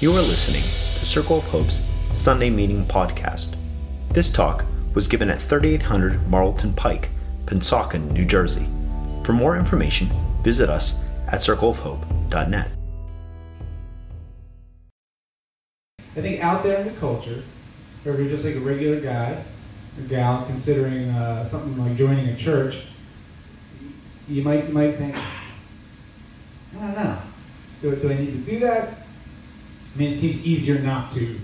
You are listening to Circle of Hope's Sunday Meeting Podcast. This talk was given at 3800 Marlton Pike, Pennsauken, New Jersey. For more information, visit us at circleofhope.net. I think out there in the culture, if you're just like a regular guy or gal considering uh, something like joining a church, you might you might think, I don't know, do, do I need to do that? I mean, it seems easier not to.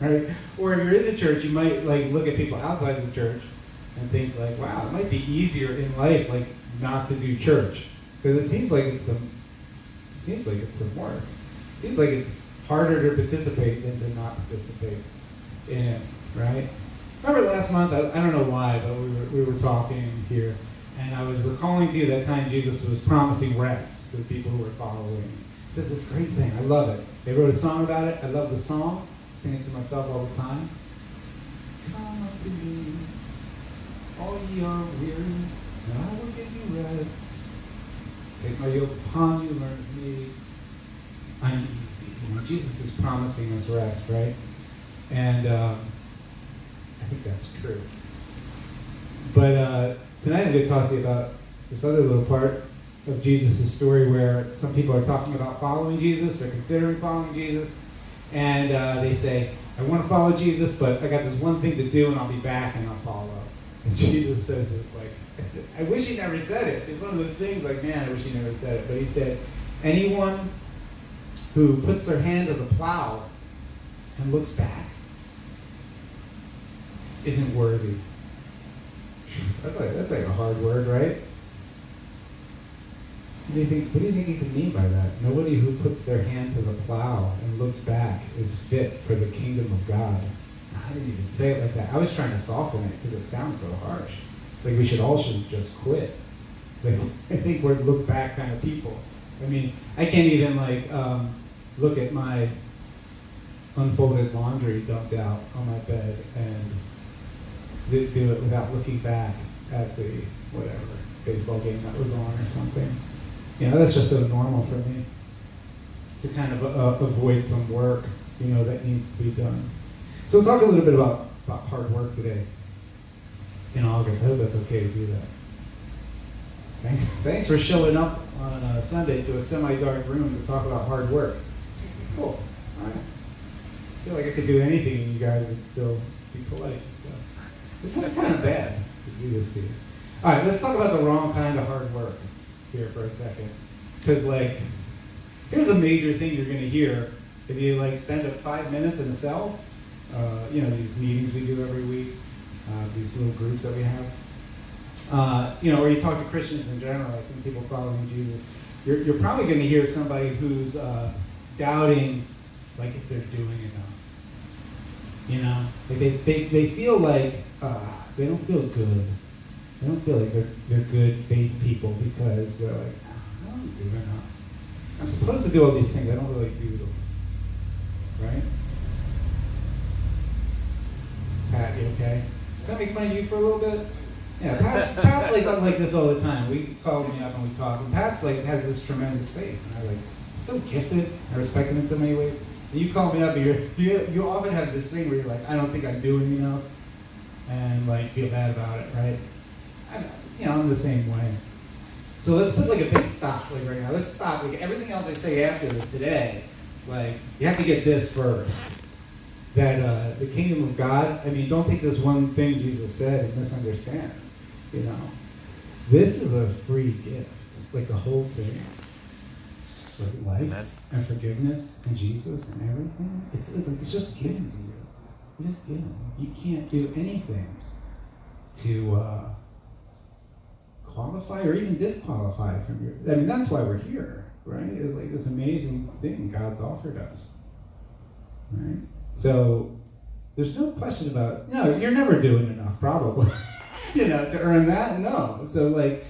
Right? Or if you're in the church, you might like look at people outside of the church and think like, wow, it might be easier in life like not to do church. Because it seems like it's some it seems like it's some work. It seems like it's harder to participate than to not participate in it, right? Remember last month, I, I don't know why, but we were, we were talking here, and I was recalling to you that time Jesus was promising rest to the people who were following says this great thing. I love it. They wrote a song about it. I love the song. I sing it to myself all the time. Come unto me, all ye are weary, and I will give you rest. Take my yoke upon you, learn of me. I'm easy. Jesus is promising us rest, right? And um, I think that's true. But uh, tonight I'm going to talk to you about this other little part of Jesus' story where some people are talking about following Jesus, they're considering following Jesus, and uh, they say, I want to follow Jesus, but I got this one thing to do, and I'll be back and I'll follow. And Jesus says this, like, I wish he never said it. It's one of those things, like, man, I wish he never said it. But he said, anyone who puts their hand to the plow and looks back isn't worthy. That's like, that's like a hard word, right? You think? What do he could mean by that? Nobody who puts their hand to the plow and looks back is fit for the kingdom of God. I didn't even say it like that. I was trying to soften it because it sounds so harsh. Like we should all should just quit. Like I think we're look back kind of people. I mean, I can't even like um, look at my unfolded laundry dumped out on my bed and do it without looking back at the whatever baseball game that was on or something. You know, that's just so normal for me to kind of uh, avoid some work, you know, that needs to be done. So we'll talk a little bit about, about hard work today in August. I hope that's okay to do that. Thanks, thanks for showing up on a Sunday to a semi-dark room to talk about hard work. Cool. All right. I feel like I could do anything and you guys would still be polite. So this is kind of bad to do this to you. All right, let's talk about the wrong kind of hard work here for a second. Because, like, here's a major thing you're going to hear if you, like, spend five minutes in a cell. Uh, you know, these meetings we do every week, uh, these little groups that we have. Uh, you know, or you talk to Christians in general, I think people following Jesus, you're, you're probably going to hear somebody who's uh, doubting, like, if they're doing enough. You know, like they, they, they feel like uh, they don't feel good they don't feel like they're, they're good faith people because they're like, I don't do enough. I'm supposed to do all these things. I don't really do them. Right? Pat, you okay? Can I make fun of you for a little bit? Yeah, Pat's, Pat's like like this all the time. We call me up and we talk, and Pat's like has this tremendous faith, and I like so gifted. I respect him in so many ways. And you call me up, and you're, you you often have this thing where you're like, I don't think I'm doing enough, and like feel bad about it, right? I'm, you know, I'm the same way. So let's put like a big stop like right now. Let's stop. Like everything else I say after this today, like you have to get this first. That uh, the kingdom of God. I mean, don't take this one thing Jesus said and misunderstand. You know, this is a free gift. Like the whole thing. Like life Amen. and forgiveness and Jesus and everything. It's, it's like it's just given to you. You just given. You can't do anything to. Uh, qualify or even disqualify from your. I mean, that's why we're here, right? It's like this amazing thing God's offered us, right? So there's no question about no, you're never doing enough, probably, you know, to earn that. No, so like,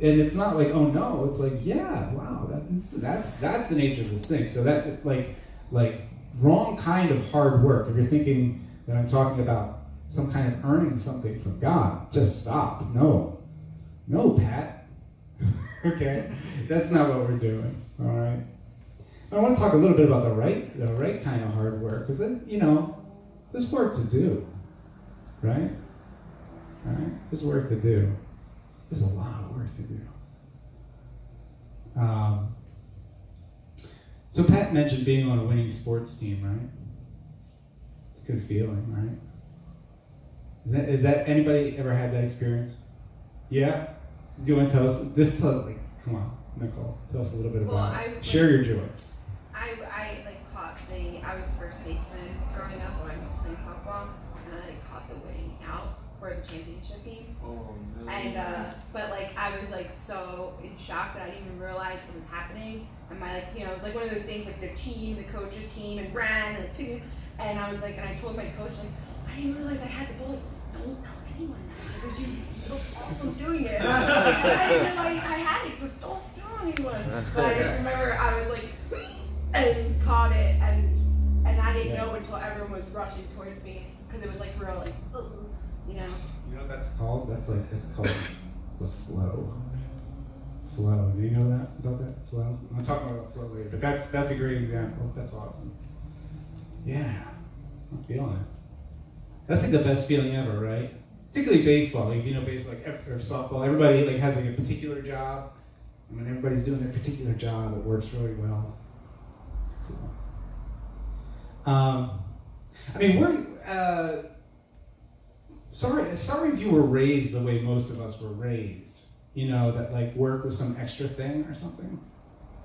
and it's not like oh no, it's like yeah, wow, that's that's that's the nature of this thing. So that like like wrong kind of hard work. If you're thinking that I'm talking about some kind of earning something from God, just stop. No, no, Pat. okay? That's not what we're doing. All right? I want to talk a little bit about the right, the right kind of hard work, because you know, there's work to do, right? Right? There's work to do. There's a lot of work to do. Um, so Pat mentioned being on a winning sports team, right? It's a good feeling, right? Is that, is that anybody ever had that experience? Yeah. Do you want to tell us? this? tell, like, come on, Nicole, tell us a little bit Well, about I it. would- Share your joy. I, I like caught the I was first baseman growing up when I was playing softball, and I like, caught the winning out for the championship game. Oh, no. And uh, but like I was like so in shock that I didn't even realize it was happening. And my like you know it was like one of those things like the team, the coaches team, and ran and like, and I was like and I told my coach like I didn't realize I had the ball. Like, Don't tell anyone because you you look awesome doing it. I had it. Goes, don't tell anyone. But I just remember I was like and caught it and and I didn't know until everyone was rushing towards me because it was like real like you know. You know that's called? That's like that's called the flow. Flow. Do you know that about that flow? I'm talking about flow later, but that's that's a great example. That's awesome. Yeah, I'm feeling it. That's like the best feeling ever, right? Particularly baseball. Like you know, baseball, like or softball. Everybody like has like a particular job. And when everybody's doing their particular job, it works really well. It's cool. Um, I mean, we're. Uh, sorry, sorry if you were raised the way most of us were raised. You know that like work was some extra thing or something.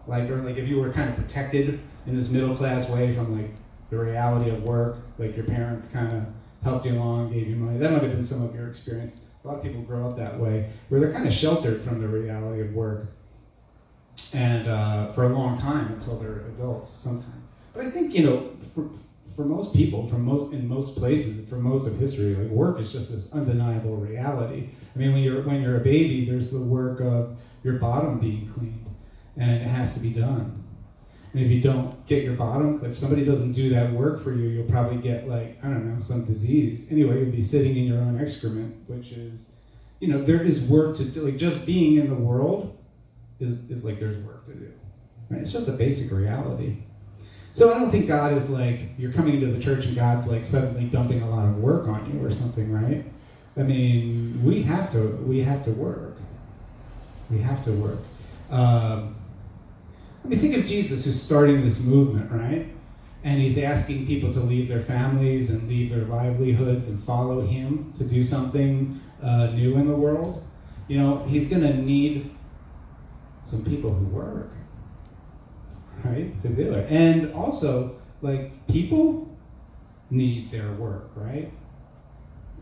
Like or like if you were kind of protected in this middle class way from like the reality of work, like your parents kind of helped you along, gave you money. That might have been some of your experience. A lot of people grow up that way, where they're kind of sheltered from the reality of work, and uh, for a long time until they're adults. Sometimes, but I think you know, for, for most people, from most in most places, for most of history, like work is just this undeniable reality. I mean, when you're when you're a baby, there's the work of your bottom being cleaned, and it has to be done. And if you don't get your bottom, if somebody doesn't do that work for you, you'll probably get like I don't know some disease. Anyway, you'll be sitting in your own excrement, which is, you know, there is work to do. Like just being in the world is is like there's work to do. Right? It's just a basic reality. So I don't think God is like you're coming into the church and God's like suddenly dumping a lot of work on you or something, right? I mean, we have to we have to work. We have to work. Um, I mean, think of Jesus who's starting this movement, right? And he's asking people to leave their families and leave their livelihoods and follow him to do something uh, new in the world. You know, he's going to need some people who work, right, to do it. And also, like, people need their work, right?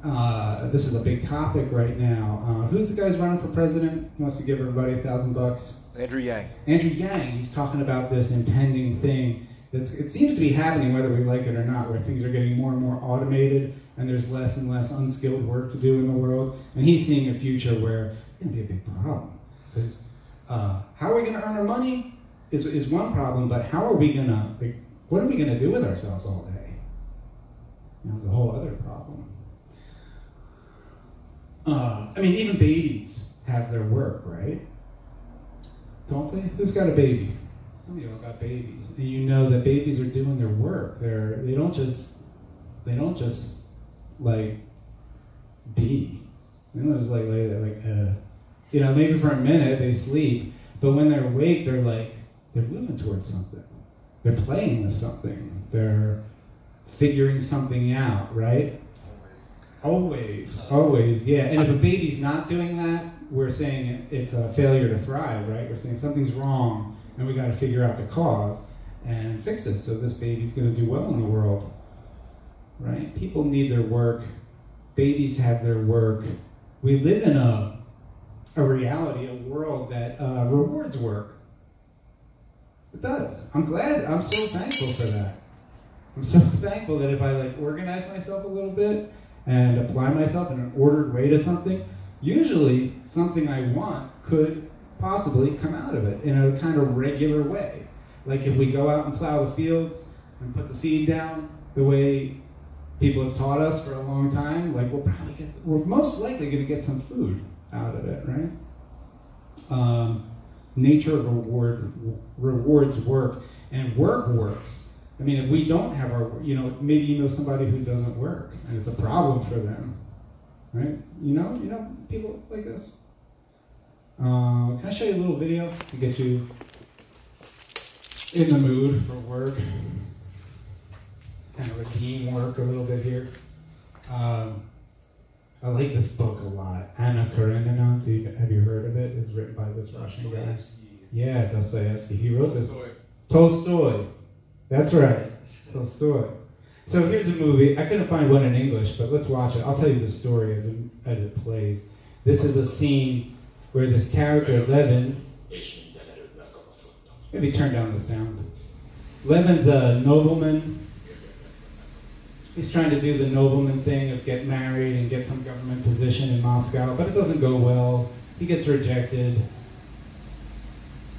Uh, this is a big topic right now. Uh, who's the guy who's running for president? He wants to give everybody a thousand bucks. Andrew Yang. Andrew Yang, he's talking about this impending thing that's it seems to be happening whether we like it or not, where things are getting more and more automated and there's less and less unskilled work to do in the world. And he's seeing a future where it's going to be a big problem. Because uh, how are we going to earn our money is, is one problem, but how are we going to, like, what are we going to do with ourselves all day? You know, it's a whole other problem. Uh, I mean, even babies have their work, right? Don't they? Who's got a baby? Some of you all got babies, and you know that babies are doing their work. They're they don't just they don't just like be. They don't just like lay there like uh, you know maybe for a minute they sleep, but when they're awake they're like they're moving towards something. They're playing with something. They're figuring something out, right? Always, always, yeah. And if a baby's not doing that, we're saying it's a failure to thrive, right? We're saying something's wrong, and we got to figure out the cause and fix it so this baby's going to do well in the world, right? People need their work. Babies have their work. We live in a a reality, a world that uh, rewards work. It does. I'm glad. I'm so thankful for that. I'm so thankful that if I like organize myself a little bit and apply myself in an ordered way to something, usually something I want could possibly come out of it in a kind of regular way. Like if we go out and plow the fields and put the seed down the way people have taught us for a long time, like we'll probably get, we're most likely going to get some food out of it, right? Um, nature reward rewards work, And work works. I mean, if we don't have our, you know, maybe you know somebody who doesn't work, and it's a problem for them, right? You know, you know people like this. Uh, can I show you a little video to get you in the mood for work? Kind of a teamwork a little bit here. Um, I like this book a lot. Anna Karenina. Do you, have you heard of it? It's written by this Russian guy. Yeah, Dostoevsky. He wrote this. Tolstoy. That's right. Tolstoy. So here's a movie. I couldn't find one in English, but let's watch it. I'll tell you the story as it, as it plays. This is a scene where this character, Levin, maybe turn down the sound. Levin's a nobleman. He's trying to do the nobleman thing of get married and get some government position in Moscow, but it doesn't go well. He gets rejected.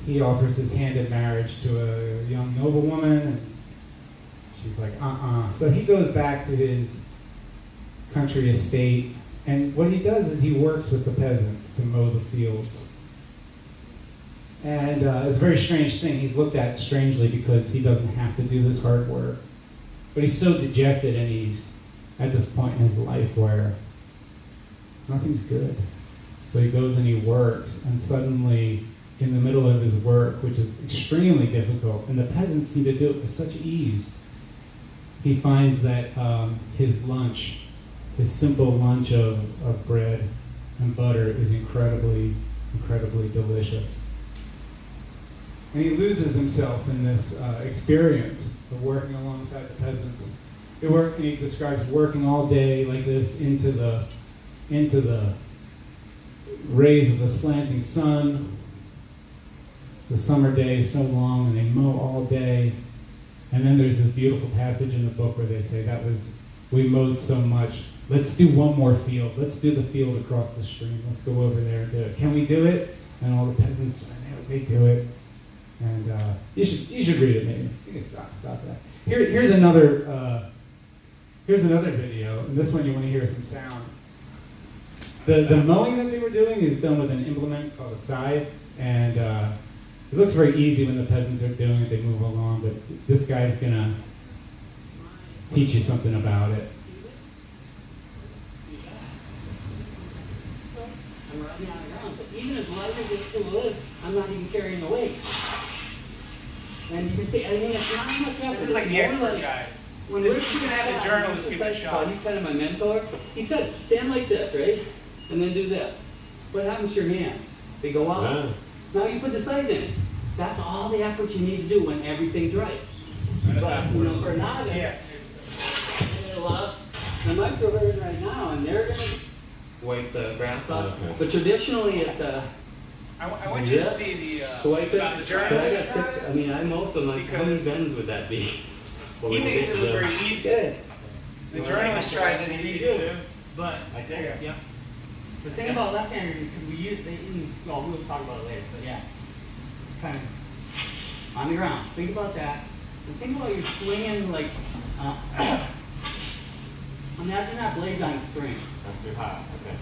He offers his hand in marriage to a young noblewoman, and she's like, uh uh uh So he goes back to his country estate, and what he does is he works with the peasants to mow the fields. And uh, it's a very strange thing. He's looked at strangely because he doesn't have to do this hard work. But he's so dejected and he's at this point in his life where nothing's good. So he goes and he works, and suddenly, in the middle of his work, which is extremely difficult, and the peasants seem to do it with such ease, he finds that um, his lunch, his simple lunch of, of bread and butter, is incredibly, incredibly delicious. And he loses himself in this uh, experience of working alongside the peasants. Work, he describes working all day like this into the into the rays of the slanting sun. The summer day is so long, and they mow all day. And then there's this beautiful passage in the book where they say that was we mowed so much. Let's do one more field. Let's do the field across the stream. Let's go over there and do it. Can we do it? And all the peasants, they do it. And uh, you should you should read it maybe. You can stop stop that. Here here's another uh, here's another video. And this one you want to hear some sound. The the mowing that they were doing is done with an implement called a scythe, and uh, it looks very easy when the peasants are doing it. They move along, but this guy's gonna teach you something about it. I'm running out of ground, but even as light as it still is, I'm not even carrying the weight. And you can see, I mean, it's not much effort. This is like the It's more expert like- guy. When This Rick is gonna have the sat, journalist he's give it a like, shot. He's kind of my mentor. He said, stand like this, right? And then do this. What happens to your hands? They go out. Now you put the scythe in. That's all the effort you need to do when everything's right. But, you know, for novice, Yeah. it'll, uh, the microversion right now, and they're gonna wipe the grass off. But traditionally, it's, uh, I, I want you to see the, uh, So I could, about the so I journalist. got sick, I mean, I'm also like, how many Because- bends would that be? What He makes it it look very easy. Good. The journalist tries it easy to do. But, Like there. yeah. The thing about left-handers is, cause we use, they, well, we'll talk about it later, but yeah. Kind of on the ground, think about that. And think about you swinging like, uh, imagine that blade on a string. That's too high, okay.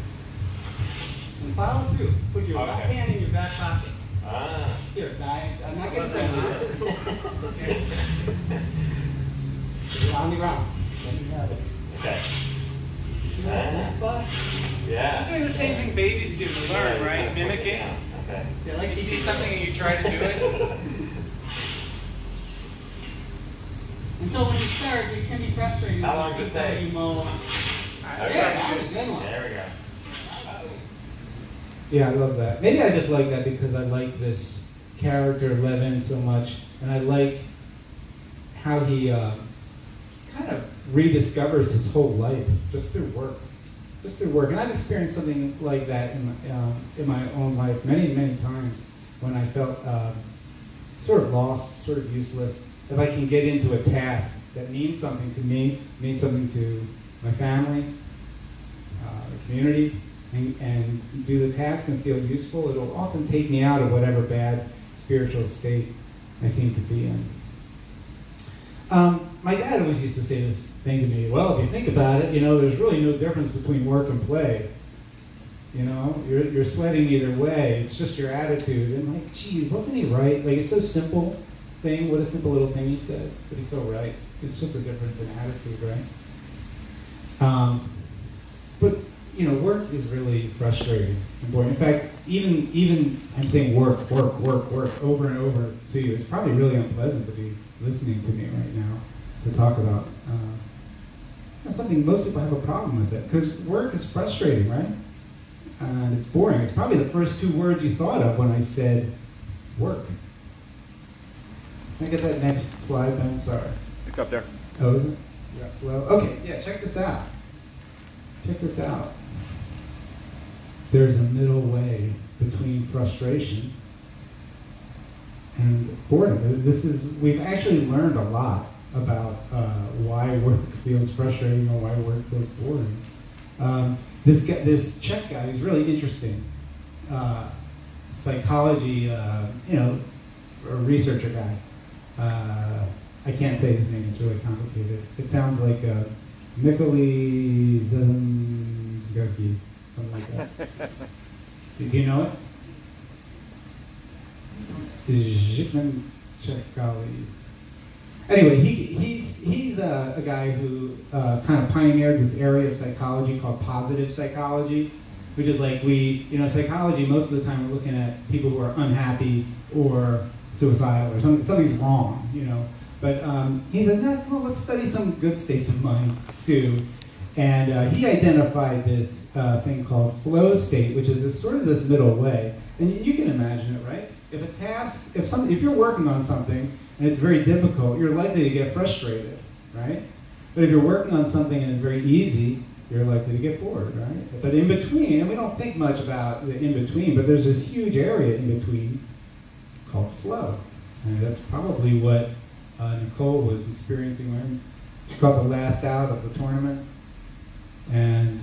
And follow through, put your left hand in your back pocket. Ah. Here, guy, I'm not gonna send you. On the ground. Let me have it. Okay. See that back spot? You're Yeah. doing the same thing babies do to learn, right? Mimicking. Okay. They like You see something and you try to do it. And so when you start, it can be frustrating. How long does it take? You mow. That's There, right. that's a good one. There we go. Yeah, I love that. Maybe I just like that because I like this character Levin so much, and I like how he uh, kind of rediscovers his whole life just through work, just through work. And I've experienced something like that in my, um, in my own life many, many times when I felt um, sort of lost, sort of useless. If I can get into a task that means something to me, means something to my family, uh, the community, and, and do the task and feel useful, it'll often take me out of whatever bad spiritual state I seem to be in. Um, my dad always used to say this thing to me, well, if you think about it, you know, there's really no difference between work and play. You know, you're, you're sweating either way. It's just your attitude. And like, geez, wasn't he right? Like, it's so simple. thing, what a simple little thing he said, but he's so right. It's just a difference in attitude, right? Um, but you know, work is really frustrating and boring. In fact, even even I'm saying work, work, work, work over and over to you. It's probably really unpleasant to be listening to me right now to talk about uh, something most people have a problem with it because work is frustrating, right? And it's boring. It's probably the first two words you thought of when I said work. Can I get that next slide, Ben? Sorry. Pick up there. Oh, is it? Yeah. Well, okay. Yeah. Check this out. Check this out. There's a middle way between frustration and boredom. This is we've actually learned a lot about uh, why work feels frustrating or why work feels boring. Um, this guy, this Czech guy, is really interesting. Uh, psychology, uh, you know, researcher guy. Uh, I can't say his name; it's really complicated. It sounds like uh, Zizemski, something like that. Do you know it? Zhikman Chekhali. Anyway, he, he's, he's a, a guy who uh, kind of pioneered this area of psychology called positive psychology, which is like we, you know, psychology, most of the time we're looking at people who are unhappy or suicidal or something, something's wrong, you know. But um, he said, well, let's study some good states of mind too. And uh, he identified this uh, thing called flow state, which is this, sort of this middle way. And you, you can imagine it, right? If a task, if some, if you're working on something and it's very difficult, you're likely to get frustrated, right? But if you're working on something and it's very easy, you're likely to get bored, right? But in between, and we don't think much about the in between, but there's this huge area in between called flow. And that's probably what uh, Nicole was experiencing when she caught the last out of the tournament. And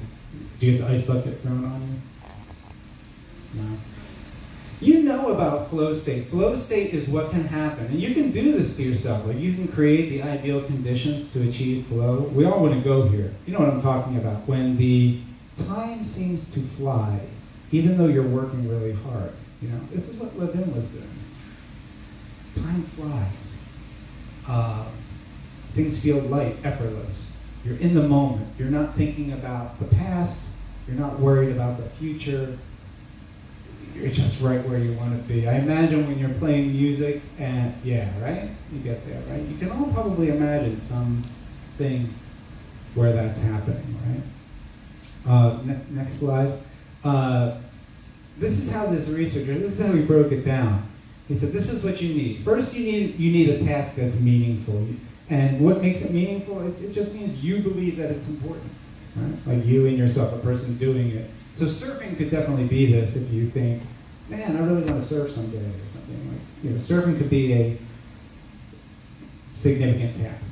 do you get the ice bucket thrown on you? No. You know about flow state. Flow state is what can happen. And you can do this to yourself. Like you can create the ideal conditions to achieve flow. We all want to go here. You know what I'm talking about. When the time seems to fly, even though you're working really hard. You know, this is what Levin was doing. Time flies. Uh, things feel light, effortless. You're in the moment. You're not thinking about the past. You're not worried about the future. You're just right where you want to be. I imagine when you're playing music, and yeah, right? You get there, right? You can all probably imagine something where that's happening, right? Uh, ne- next slide. Uh, this is how this researcher, this is how he broke it down. He said, this is what you need. First, you need, you need a task that's meaningful. And what makes it meaningful? It, it just means you believe that it's important. Right? Like you and yourself, a person doing it. So surfing could definitely be this if you think, man, I really want to surf someday or something. Like, you know, surfing could be a significant task.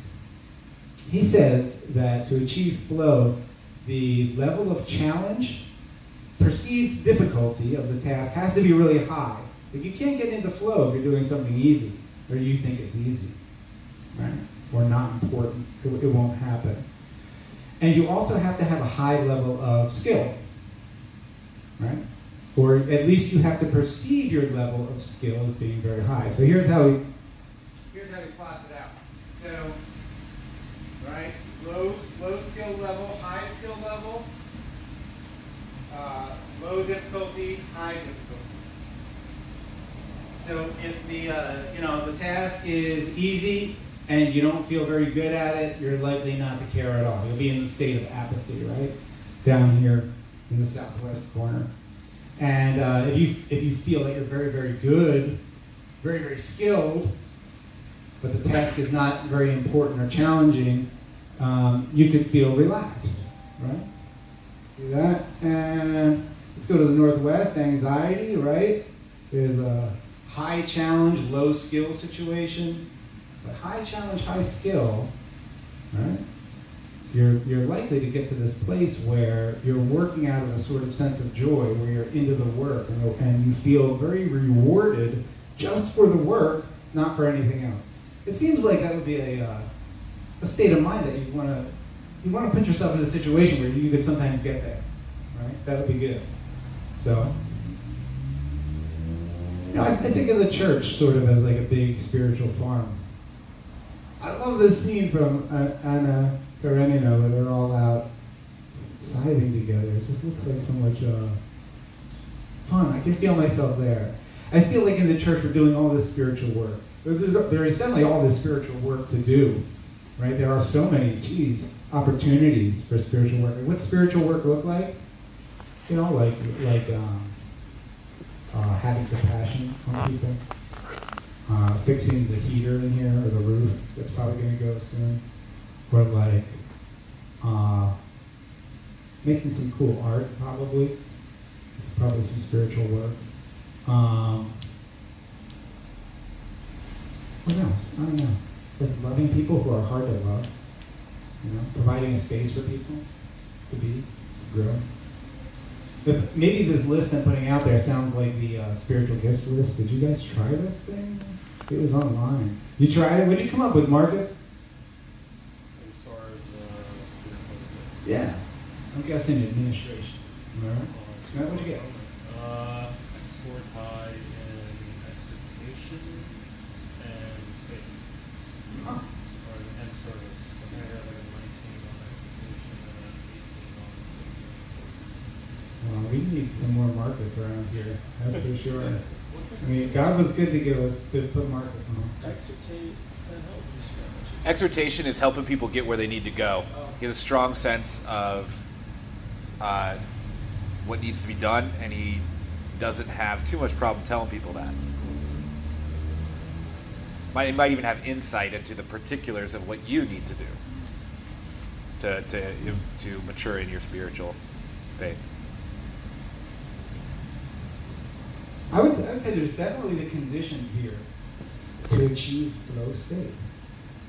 He says that to achieve flow, the level of challenge, perceived difficulty of the task has to be really high. Like you can't get into flow if you're doing something easy or you think it's easy, right? Or not important. It, it won't happen. And you also have to have a high level of skill, right? Or at least you have to perceive your level of skill as being very high. So here's how we here's how we plot it out. So, right, low low skill level, high skill level, uh, low difficulty, high difficulty. So if the uh, you know the task is easy and you don't feel very good at it, you're likely not to care at all. You'll be in the state of apathy, right? Down here in the southwest corner. And uh, if you if you feel that you're very very good, very very skilled, but the task is not very important or challenging, um, you could feel relaxed, right? Do that, and let's go to the northwest. Anxiety, right? There's a high challenge, low skill situation. But high challenge, high skill, right? You're, you're likely to get to this place where you're working out of a sort of sense of joy, where you're into the work and, and you feel very rewarded just for the work, not for anything else. It seems like that would be a, uh, a state of mind that you want to you want to put yourself in a situation where you could sometimes get there, right? That would be good. So You know, I, I think of the church sort of as like a big spiritual farm. I love this scene from uh, Anna Karenina where they're all out scything together. It just looks like so much uh, fun. I can feel myself there. I feel like in the church we're doing all this spiritual work. There is definitely all this spiritual work to do, right? There are so many, geez, opportunities for spiritual work. What spiritual work look like? You know, like like um, uh, having compassion on people, uh, fixing the heater in here or the roof that's probably going to go soon, or like uh, making some cool art probably. It's probably some spiritual work. Um, what else? I don't know. Like loving people who are hard to love. You know, providing a space for people to be, to grow. If maybe this list I'm putting out there sounds like the uh, spiritual gifts list. Did you guys try this thing? It was online. You tried it? What did you come up with, Marcus? I'm guessing administration. Am I? Uh, What'd you get? Uh, I scored high in exhortation and faith, Huh. or and service. I think I got like a 19 on exhortation and an 18 on faith and Well, we need some more Marcus around here. That's for sure. I mean, God was good to give us to put Marcus on. Exhortate and help you spell. Exhortation is helping people get where they need to go. He has a strong sense of uh, what needs to be done, and he doesn't have too much problem telling people that. Might, he might even have insight into the particulars of what you need to do to, to, to mature in your spiritual faith. I would, I would say there's definitely the conditions here to achieve flow state.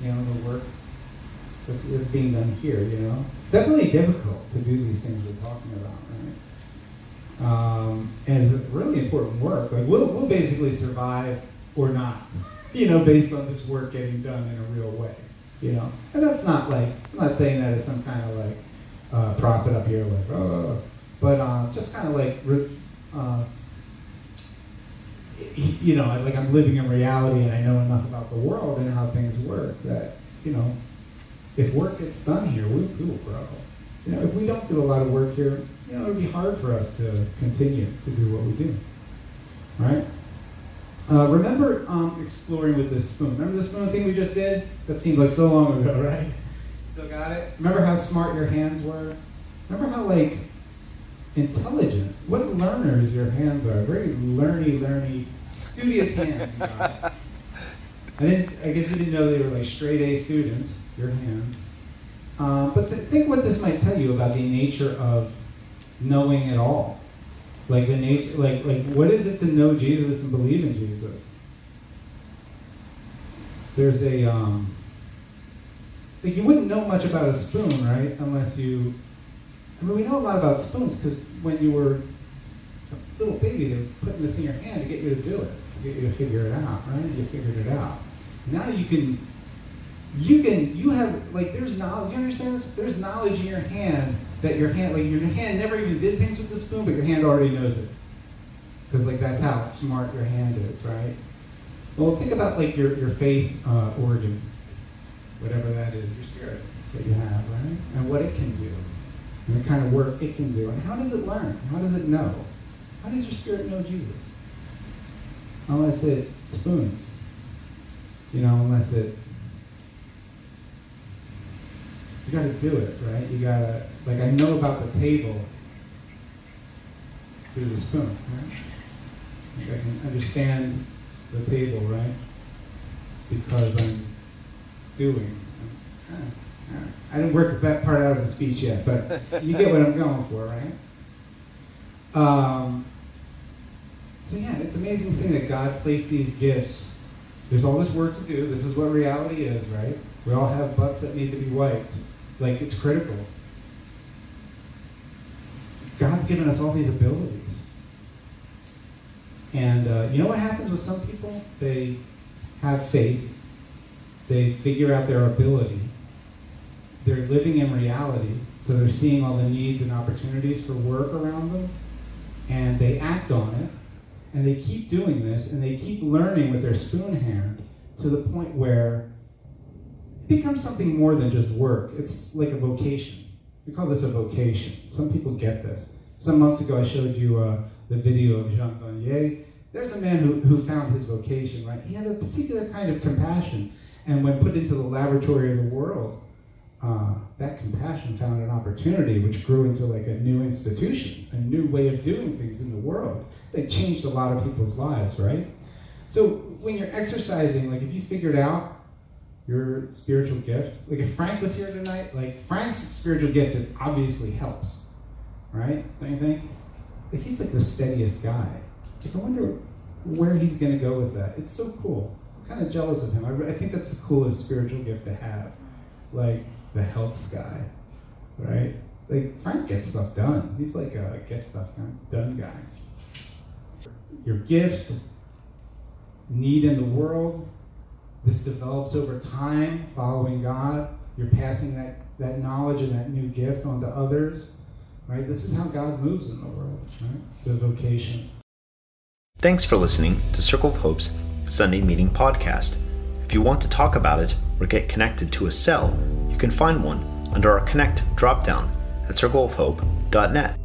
You know, the work that's, that's being done here, you know. It's definitely difficult to do these things we're talking about, right? Um, and it's really important work. Like, we'll, we'll basically survive or not, you know, based on this work getting done in a real way, you know. And that's not like, I'm not saying that as some kind of like uh, prophet up here, like, oh, but uh, just kind of like, uh, you know, like I'm living in reality and I know enough about the world and how things work that, you know, if work gets done here, we, we will grow. You know, if we don't do a lot of work here, you know, it would be hard for us to continue to do what we do. Right? Uh, remember um, exploring with this spoon. Remember the spoon thing we just did? That seemed like so long ago, right? Still got it? Remember how smart your hands were? Remember how, like, intelligent, what learners your hands are. Very learny, learny, studious hands. you got. I didn't. I guess you didn't know they were like straight A students. Your hands. Uh, but th- think what this might tell you about the nature of knowing it all. Like the nature, like like what is it to know Jesus and believe in Jesus? There's a um, like you wouldn't know much about a spoon, right? Unless you I mean, we know a lot about spoons because when you were a little baby, they were putting this in your hand to get you to do it, to get you to figure it out, right? You figured it out. Now you can, you can, you have, like, there's knowledge, you understand this? There's knowledge in your hand that your hand, like, your hand never even did things with the spoon, but your hand already knows it. Because, like, that's how smart your hand is, right? Well, think about, like, your, your faith uh, organ, whatever that is, your spirit that you have, right? And what it can do and the kind of work it can do. And how does it learn? How does it know? How does your spirit know Jesus? Unless it spoons. You know, unless it. You gotta do it, right? You gotta, like, I know about the table through the spoon, right? Like I can understand the table, right? Because I'm doing. I didn't work that part out of the speech yet, but you get what I'm going for, right? Um, so yeah, it's amazing thing that God placed these gifts. There's all this work to do. This is what reality is, right? We all have butts that need to be wiped. Like it's critical. God's given us all these abilities. And uh, you know what happens with some people? They have faith. They figure out their ability they're living in reality, so they're seeing all the needs and opportunities for work around them, and they act on it, And they keep doing this and they keep learning with their spoon hand to the point where becomes something more than just work. It's like a vocation. We call this a vocation. Some people get this. Some months ago, I showed you uh, the video of Jean Vanier. There's a man who, who found his vocation, right? He had a particular kind of compassion. And when put into the laboratory of the world, uh, that compassion found an opportunity which grew into like a new institution, a new way of doing things in the world. That changed a lot of people's lives, right? So when you're exercising, like if you figured out your spiritual gift, like if Frank was here tonight, like Frank's spiritual gift it obviously helps, right? Don't you think? Like he's like the steadiest guy. Like I wonder where he's gonna go with that. It's so cool. I'm kind of jealous of him. I, I think that's the coolest spiritual gift to have, like the helps guy, right? Like Frank gets stuff done. He's like a get stuff done guy. Your gift, need in the world. This develops over time, following God. You're passing that, that knowledge and that new gift onto others. Right? This is how God moves in the world. Right? The vocation. Thanks for listening to Circle of Hope's Sunday Meeting Podcast. If you want to talk about it or get connected to a cell, you can find one under our Connect dropdown at circleofhope.net.